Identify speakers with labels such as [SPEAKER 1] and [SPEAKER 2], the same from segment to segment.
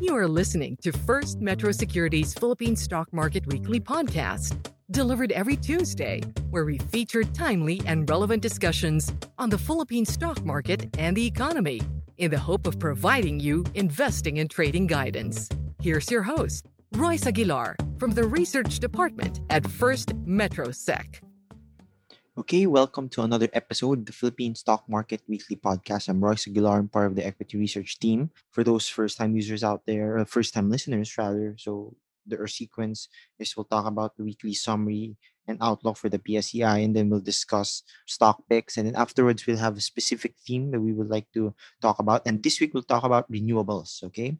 [SPEAKER 1] You are listening to First Metro Securities Philippine Stock Market Weekly podcast, delivered every Tuesday, where we feature timely and relevant discussions on the Philippine stock market and the economy in the hope of providing you investing and trading guidance. Here's your host, Royce Aguilar from the Research Department at First Metro Sec.
[SPEAKER 2] Okay, welcome to another episode of the Philippine Stock Market Weekly Podcast. I'm Royce Aguilar, I'm part of the equity research team. For those first-time users out there, uh, first-time listeners rather, so the sequence is we'll talk about the weekly summary and outlook for the PSEI, and then we'll discuss stock picks, and then afterwards we'll have a specific theme that we would like to talk about. And this week we'll talk about renewables. Okay,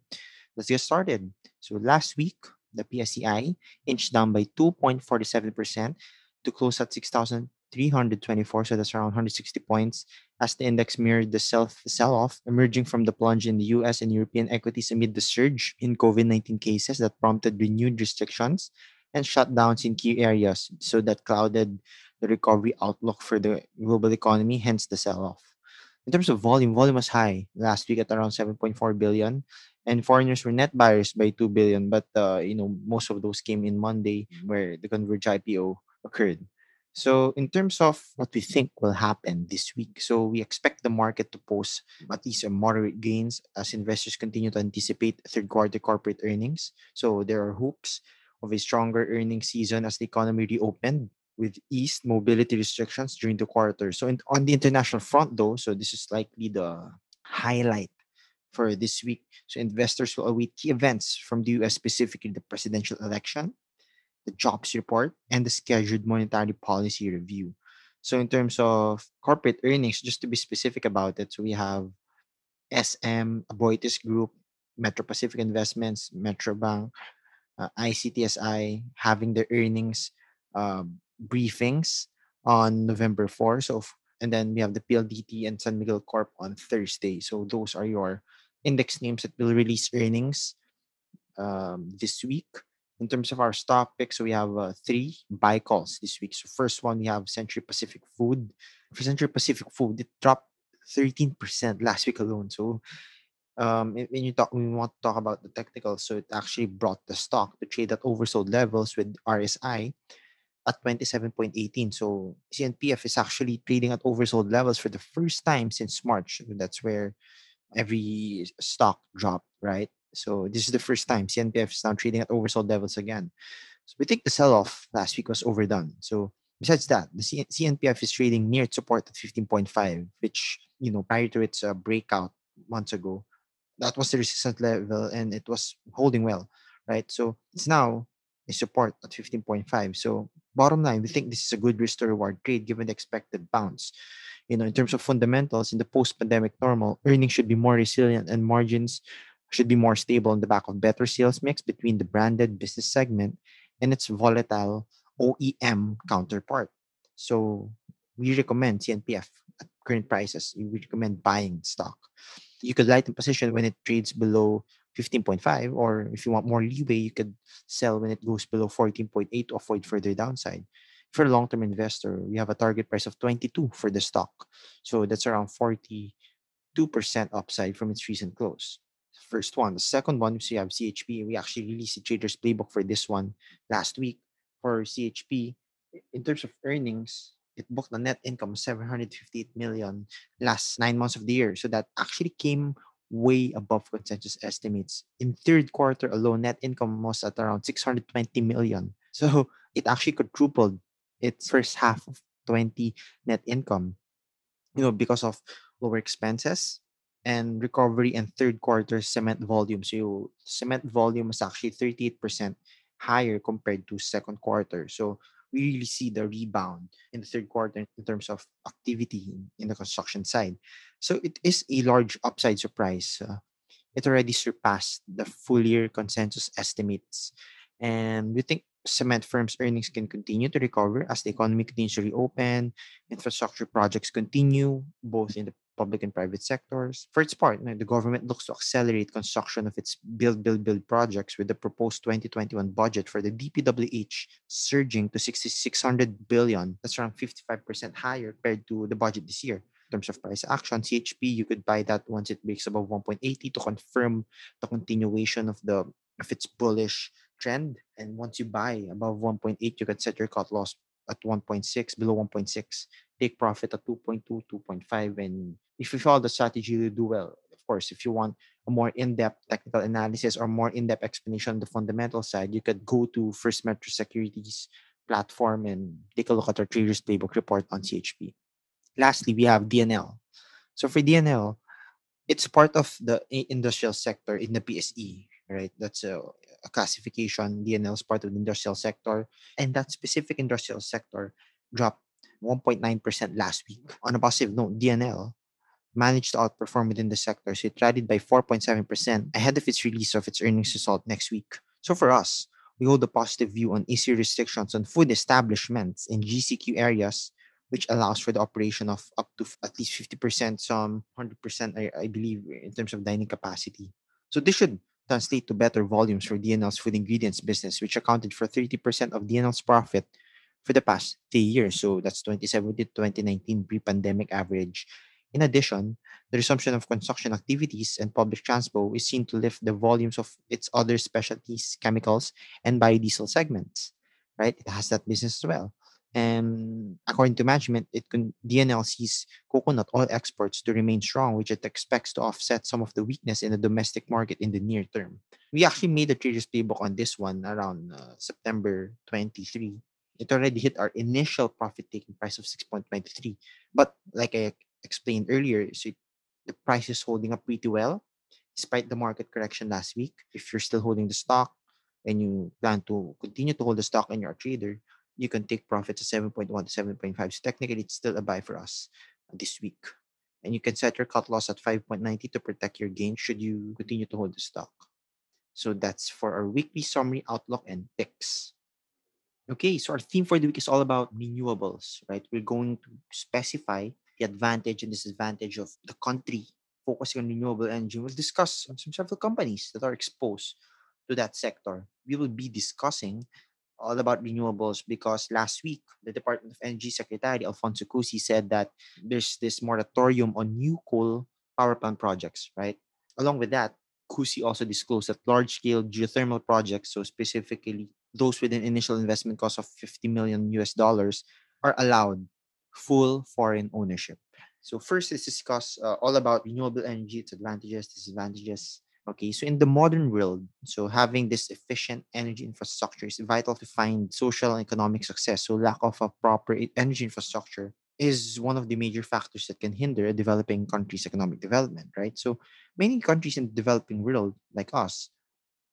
[SPEAKER 2] let's get started. So last week the PSEI inched down by 2.47 percent to close at 6,000. 324, so that's around 160 points, as the index mirrored the self sell-off emerging from the plunge in the US and European equities amid the surge in COVID-19 cases that prompted renewed restrictions and shutdowns in key areas, so that clouded the recovery outlook for the global economy, hence the sell-off. In terms of volume, volume was high last week at around 7.4 billion, and foreigners were net buyers by 2 billion, but uh, you know most of those came in Monday, where the Converge IPO occurred. So, in terms of what we think will happen this week, so we expect the market to post at least a moderate gains as investors continue to anticipate third quarter corporate earnings. So, there are hopes of a stronger earnings season as the economy reopened with eased mobility restrictions during the quarter. So, in, on the international front, though, so this is likely the highlight for this week. So, investors will await key events from the US, specifically the presidential election the jobs report, and the scheduled monetary policy review. So, in terms of corporate earnings, just to be specific about it, so we have SM, Aboitiz Group, Metro Pacific Investments, Metrobank, uh, ICTSI having their earnings uh, briefings on November 4. So, and then we have the PLDT and San Miguel Corp on Thursday. So, those are your index names that will release earnings um, this week in terms of our stock picks, so we have uh, three buy calls this week. So first one, we have Century Pacific Food. For Century Pacific Food, it dropped 13% last week alone. So um, when you talk, we want to talk about the technical. so it actually brought the stock to trade at oversold levels with RSI at 27.18. So CNPF is actually trading at oversold levels for the first time since March. That's where every stock dropped, right? So this is the first time CNPF is now trading at oversold levels again. So we think the sell-off last week was overdone. So besides that, the CNPF is trading near its support at 15.5, which you know prior to its uh, breakout months ago, that was the resistance level and it was holding well, right? So it's now a support at 15.5. So bottom line, we think this is a good risk to reward trade given the expected bounce. You know, in terms of fundamentals in the post-pandemic normal, earnings should be more resilient and margins should be more stable on the back of better sales mix between the branded business segment and its volatile OEM counterpart. So we recommend CNPF at current prices. We recommend buying stock. You could lighten position when it trades below 15.5, or if you want more leeway, you could sell when it goes below 14.8 to avoid further downside. For a long-term investor, we have a target price of 22 for the stock. So that's around 42% upside from its recent close first one. The second one, so you have CHP. We actually released the trader's playbook for this one last week for CHP. In terms of earnings, it booked a net income of 758 million last nine months of the year. So that actually came way above consensus estimates. In third quarter alone, net income was at around 620 million. So it actually quadrupled its first half of 20 net income. You know, because of lower expenses and recovery in third quarter cement volume. So cement volume is actually 38% higher compared to second quarter. So we really see the rebound in the third quarter in terms of activity in the construction side. So it is a large upside surprise. Uh, it already surpassed the full year consensus estimates. And we think cement firms' earnings can continue to recover as the economy continues to reopen, infrastructure projects continue, both in the public and private sectors. For its part, the government looks to accelerate construction of its build, build, build projects with the proposed 2021 budget for the DPWH surging to 6,600 billion. That's around 55% higher compared to the budget this year. In terms of price action, CHP, you could buy that once it breaks above 1.80 to confirm the continuation of the of its bullish trend. And once you buy above 1.8, you can set your cut loss at 1.6, below 1.6, take profit at 2.2, 2.5. And if you follow the strategy, you do well. Of course, if you want a more in-depth technical analysis or more in-depth explanation on the fundamental side, you could go to First Metro Securities platform and take a look at our Traders Playbook report on CHP. Lastly, we have DNL. So for DNL, it's part of the industrial sector in the PSE, right? That's a, a classification. DNL is part of the industrial sector, and that specific industrial sector dropped 1.9% last week. On a positive note, DNL managed to outperform within the sector, so it rallied by 4.7% ahead of its release of its earnings result next week. So for us, we hold a positive view on easy restrictions on food establishments in GCQ areas, which allows for the operation of up to at least 50%, some 100%, I, I believe, in terms of dining capacity. So this should translate to better volumes for DNL's food ingredients business, which accounted for 30% of DNL's profit for the past three years. So that's 2017 to 2019 pre-pandemic average. In addition, the resumption of construction activities and public transport is seen to lift the volumes of its other specialties, chemicals, and biodiesel segments. Right? It has that business as well. And according to management, it can DNL sees coconut oil exports to remain strong, which it expects to offset some of the weakness in the domestic market in the near term. We actually made a traders playbook on this one around uh, September 23. It already hit our initial profit taking price of 6.23. But like I explained earlier, so the price is holding up pretty well despite the market correction last week. If you're still holding the stock and you plan to continue to hold the stock and you're a trader, you can take profits at 7.1 to 7.5. So technically, it's still a buy for us this week. And you can set your cut loss at 5.90 to protect your gain should you continue to hold the stock. So that's for our weekly summary outlook and picks. Okay, so our theme for the week is all about renewables, right? We're going to specify the advantage and disadvantage of the country focusing on renewable energy. We'll discuss some several companies that are exposed to that sector. We will be discussing all about renewables because last week the Department of Energy Secretary Alfonso Cusi said that there's this moratorium on new coal power plant projects, right? Along with that, Cusi also disclosed that large-scale geothermal projects, so specifically those with an initial investment cost of 50 million US dollars, are allowed full foreign ownership. So first, let's discuss uh, all about renewable energy, its advantages, disadvantages, Okay, so in the modern world, so having this efficient energy infrastructure is vital to find social and economic success. So lack of a proper energy infrastructure is one of the major factors that can hinder a developing country's economic development, right? So many countries in the developing world, like us,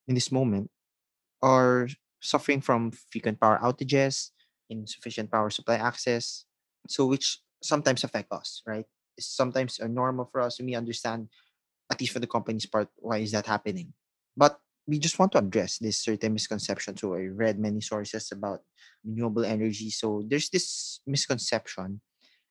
[SPEAKER 2] in this moment, are suffering from frequent power outages, insufficient power supply access, so which sometimes affect us, right? It's sometimes a normal for us. We understand at least for the company's part, why is that happening? But we just want to address this certain misconception. So I read many sources about renewable energy. So there's this misconception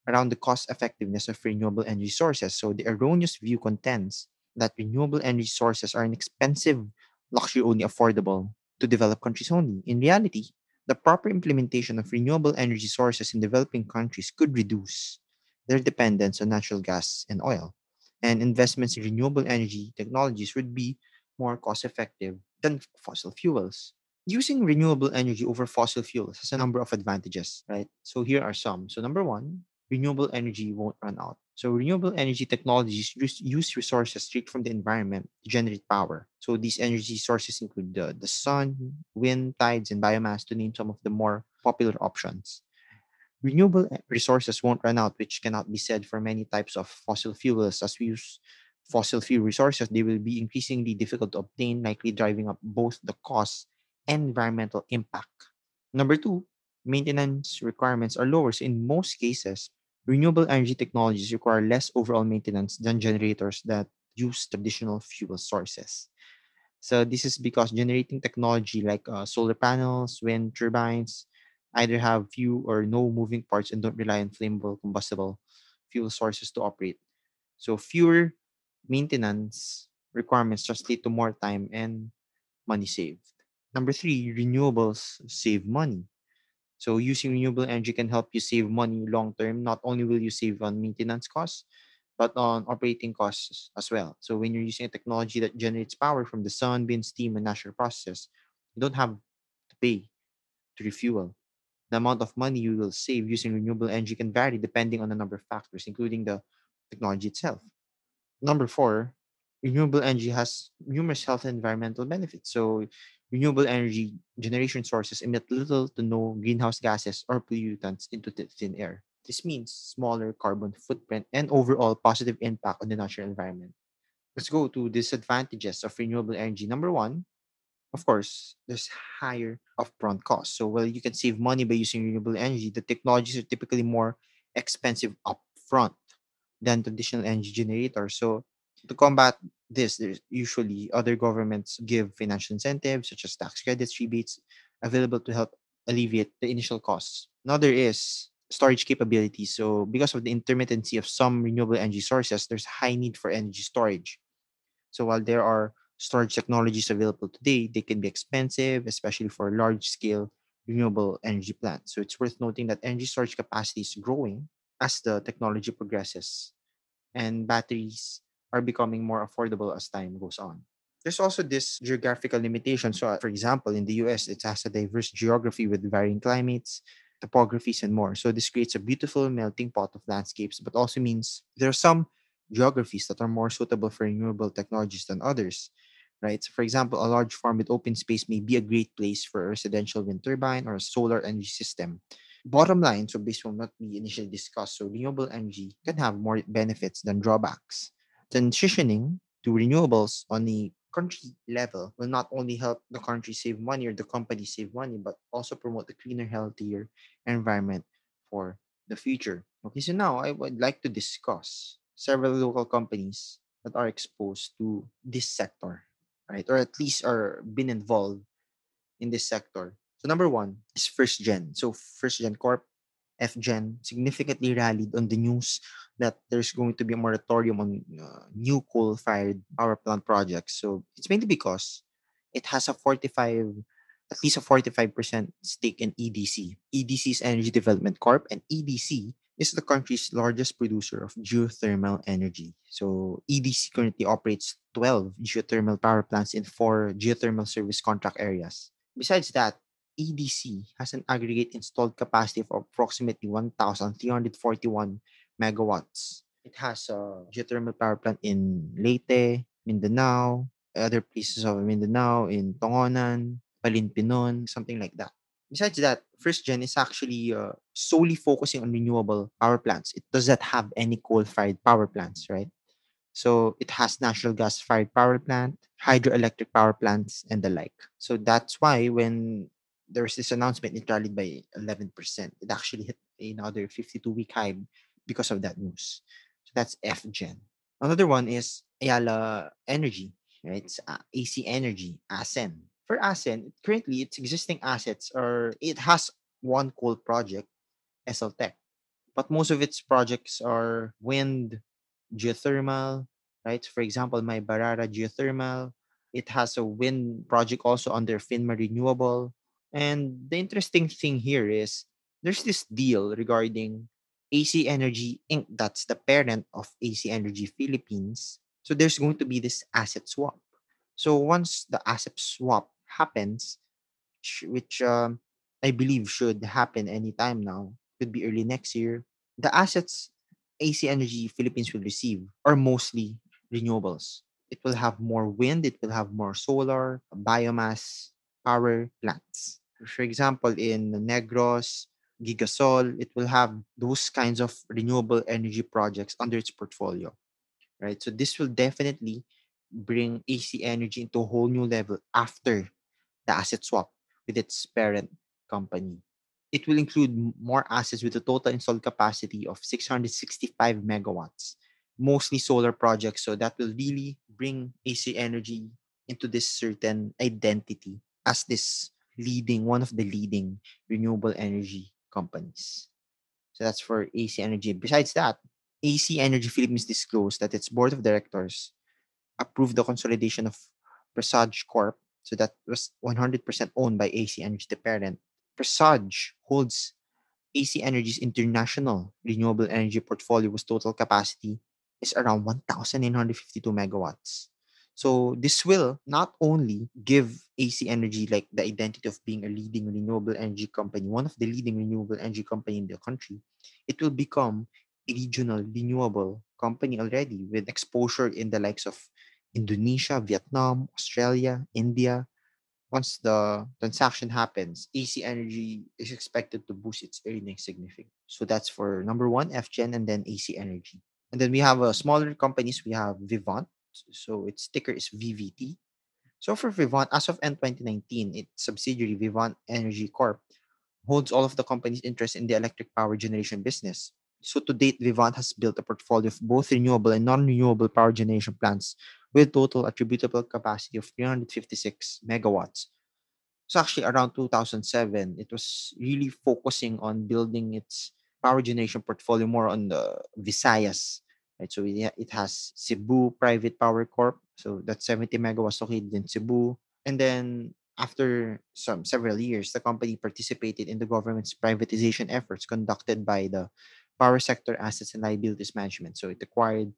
[SPEAKER 2] around the cost effectiveness of renewable energy sources. So the erroneous view contends that renewable energy sources are an expensive luxury only affordable to developed countries only. In reality, the proper implementation of renewable energy sources in developing countries could reduce their dependence on natural gas and oil and investments in renewable energy technologies would be more cost effective than fossil fuels. Using renewable energy over fossil fuels has a number of advantages, right? So here are some. So number one, renewable energy won't run out. So renewable energy technologies use resources straight from the environment to generate power. So these energy sources include the, the sun, wind, tides, and biomass to name some of the more popular options renewable resources won't run out, which cannot be said for many types of fossil fuels. As we use fossil fuel resources, they will be increasingly difficult to obtain, likely driving up both the cost and environmental impact. Number two, maintenance requirements are lower. So in most cases, renewable energy technologies require less overall maintenance than generators that use traditional fuel sources. So this is because generating technology like uh, solar panels, wind turbines, either have few or no moving parts and don't rely on flammable combustible fuel sources to operate. So fewer maintenance requirements translate to more time and money saved. Number three, renewables save money. So using renewable energy can help you save money long term. Not only will you save on maintenance costs, but on operating costs as well. So when you're using a technology that generates power from the sun, wind, steam, and natural processes, you don't have to pay to refuel. The amount of money you will save using renewable energy can vary depending on a number of factors, including the technology itself. Number four, renewable energy has numerous health and environmental benefits. So renewable energy generation sources emit little to no greenhouse gases or pollutants into the thin air. This means smaller carbon footprint and overall positive impact on the natural environment. Let's go to disadvantages of renewable energy. Number one, of course, there's higher upfront costs. So while you can save money by using renewable energy, the technologies are typically more expensive upfront than traditional energy generators. So to combat this, there's usually other governments give financial incentives such as tax credits, rebates available to help alleviate the initial costs. Another is storage capabilities. So because of the intermittency of some renewable energy sources, there's high need for energy storage. So while there are storage technologies available today, they can be expensive, especially for large scale renewable energy plants. So it's worth noting that energy storage capacity is growing as the technology progresses and batteries are becoming more affordable as time goes on. There's also this geographical limitation. So, uh, for example, in the US, it has a diverse geography with varying climates, topographies, and more. So, this creates a beautiful melting pot of landscapes, but also means there are some geographies that are more suitable for renewable technologies than others, right? So, for example, a large farm with open space may be a great place for a residential wind turbine or a solar energy system. Bottom line, so based on what we initially discussed, so renewable energy can have more benefits than drawbacks. Transitioning to renewables on the country level will not only help the country save money or the company save money, but also promote a cleaner, healthier environment for the future. Okay, so now I would like to discuss several local companies that are exposed to this sector, right? Or at least are been involved in this sector. So number one is First Gen. So First Gen Corp, FGen significantly rallied on the news that there's going to be a moratorium on uh, new coal-fired power plant projects. So it's mainly because it has a 45 at least a 45% stake in EDC. EDC is Energy Development Corp and EDC is the country's largest producer of geothermal energy. So EDC currently operates 12 geothermal power plants in four geothermal service contract areas. Besides that, EDC has an aggregate installed capacity of approximately 1,341 megawatts. It has a geothermal power plant in Leyte, Mindanao, other places of Mindanao, in Tongonan, Palinpinon, something like that. Besides that, First Gen is actually uh, solely focusing on renewable power plants. It does not have any coal-fired power plants, right? So it has natural gas-fired power plant, hydroelectric power plants, and the like. So that's why when there was this announcement, it rallied by 11%. It actually hit another 52-week high because of that news. So that's FGen. Another one is Ayala Energy, right? It's uh, AC Energy, ACEN. For ACEN, currently its existing assets are, it has one coal project, SLTEC, but most of its projects are wind, geothermal, right? For example, Maibarara Geothermal, it has a wind project also under Finma Renewable. And the interesting thing here is there's this deal regarding AC Energy Inc., that's the parent of AC Energy Philippines. So there's going to be this asset swap. So once the asset swap happens, which um, I believe should happen anytime now, could be early next year, the assets AC Energy Philippines will receive are mostly renewables. It will have more wind, it will have more solar, biomass power plants. For example, in Negros, Gigasol, it will have those kinds of renewable energy projects under its portfolio, right? So this will definitely bring AC Energy into a whole new level after the asset swap with its parent company. It will include more assets with a total installed capacity of 665 megawatts, mostly solar projects. So that will really bring AC Energy into this certain identity as this leading, one of the leading renewable energy companies. So that's for AC Energy. Besides that, AC Energy Philippines disclosed that its board of directors approved the consolidation of Presage Corp. So that was 100% owned by AC Energy, the parent, Presage holds AC Energy's international renewable energy portfolio with total capacity is around 1,952 megawatts. So this will not only give AC Energy like the identity of being a leading renewable energy company, one of the leading renewable energy company in the country, it will become a regional renewable company already with exposure in the likes of Indonesia, Vietnam, Australia, India. Once the transaction happens, AC Energy is expected to boost its earnings significantly. So that's for number one, FGen, and then AC Energy. And then we have uh, smaller companies. We have Vivant, so its ticker is VVT. So for Vivant, as of end 2019, its subsidiary Vivant Energy Corp holds all of the company's interest in the electric power generation business. So to date, Vivant has built a portfolio of both renewable and non-renewable power generation plants with total attributable capacity of 356 megawatts. So actually around 2007, it was really focusing on building its power generation portfolio more on the Visayas right? So it, has Cebu Private Power Corp. So that's 70 megawatts located in Cebu. And then after some several years, the company participated in the government's privatization efforts conducted by the Power Sector Assets and Liabilities Management. So it acquired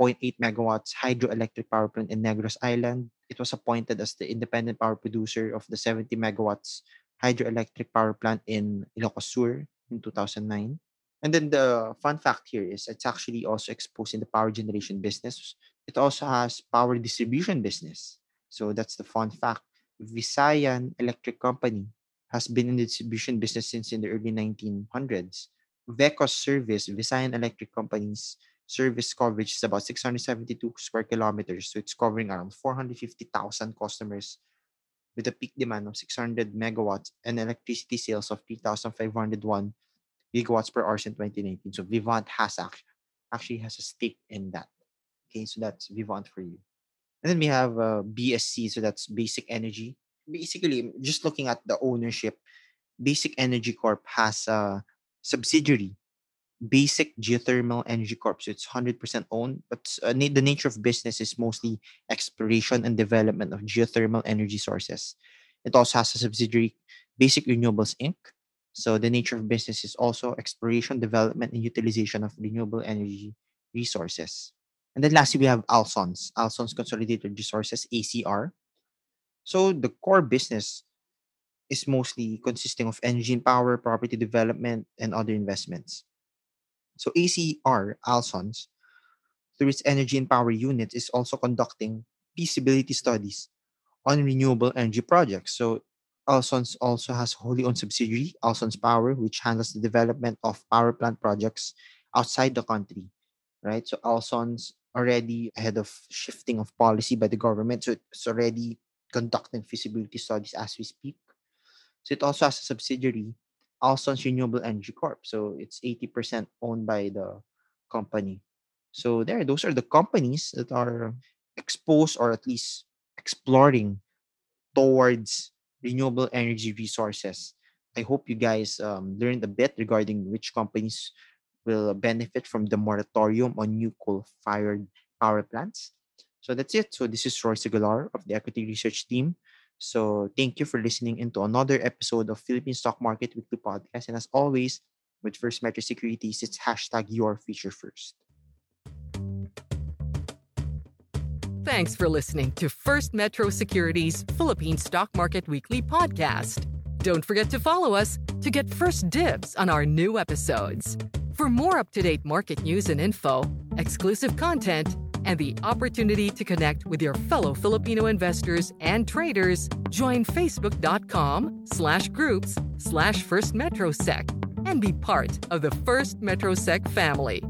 [SPEAKER 2] 0.8 megawatts hydroelectric power plant in Negros Island. It was appointed as the independent power producer of the 70 megawatts hydroelectric power plant in Ilocos Sur in 2009. And then the fun fact here is it's actually also exposed in the power generation business. It also has power distribution business. So that's the fun fact. Visayan Electric Company has been in the distribution business since in the early 1900s. VECO's service, Visayan Electric Company's service coverage is about 672 square kilometers. So it's covering around 450,000 customers with a peak demand of 600 megawatts and electricity sales of 3,501 gigawatts per hour in 2019. So Vivant has actually, has a stake in that. Okay, so that's Vivant for you. And then we have uh, BSC, so that's Basic Energy. Basically, just looking at the ownership, Basic Energy Corp has a subsidiary, Basic Geothermal Energy Corp. So it's 100% owned, but uh, the nature of business is mostly exploration and development of geothermal energy sources. It also has a subsidiary, Basic Renewables Inc., so the nature of business is also exploration, development, and utilization of renewable energy resources. And then lastly, we have Alsons, Alsons Consolidated Resources, ACR. So the core business is mostly consisting of engine power, property development, and other investments. So ACR, Alsons, through its energy and power unit, is also conducting feasibility studies on renewable energy projects. So Alsons also has wholly owned subsidiary, Alsons Power, which handles the development of power plant projects outside the country, right? So Alsons already ahead of shifting of policy by the government, so it's already conducting feasibility studies as we speak. So it also has a subsidiary, Alsons Renewable Energy Corp. So it's 80% owned by the company. So there, those are the companies that are exposed or at least exploring towards renewable energy resources. I hope you guys um, learned a bit regarding which companies will benefit from the moratorium on new coal-fired power plants. So that's it. So this is Royce Aguilar of the Equity Research Team. So thank you for listening into another episode of Philippine Stock Market Weekly Podcast. And as always, with First Metro Securities, it's hashtag your future first.
[SPEAKER 1] Thanks for listening to First Metro Securities Philippine Stock Market Weekly podcast. Don't forget to follow us to get first dibs on our new episodes. For more up to date market news and info, exclusive content, and the opportunity to connect with your fellow Filipino investors and traders, join facebook.com slash groups slash First Metrosec and be part of the First Metrosec family.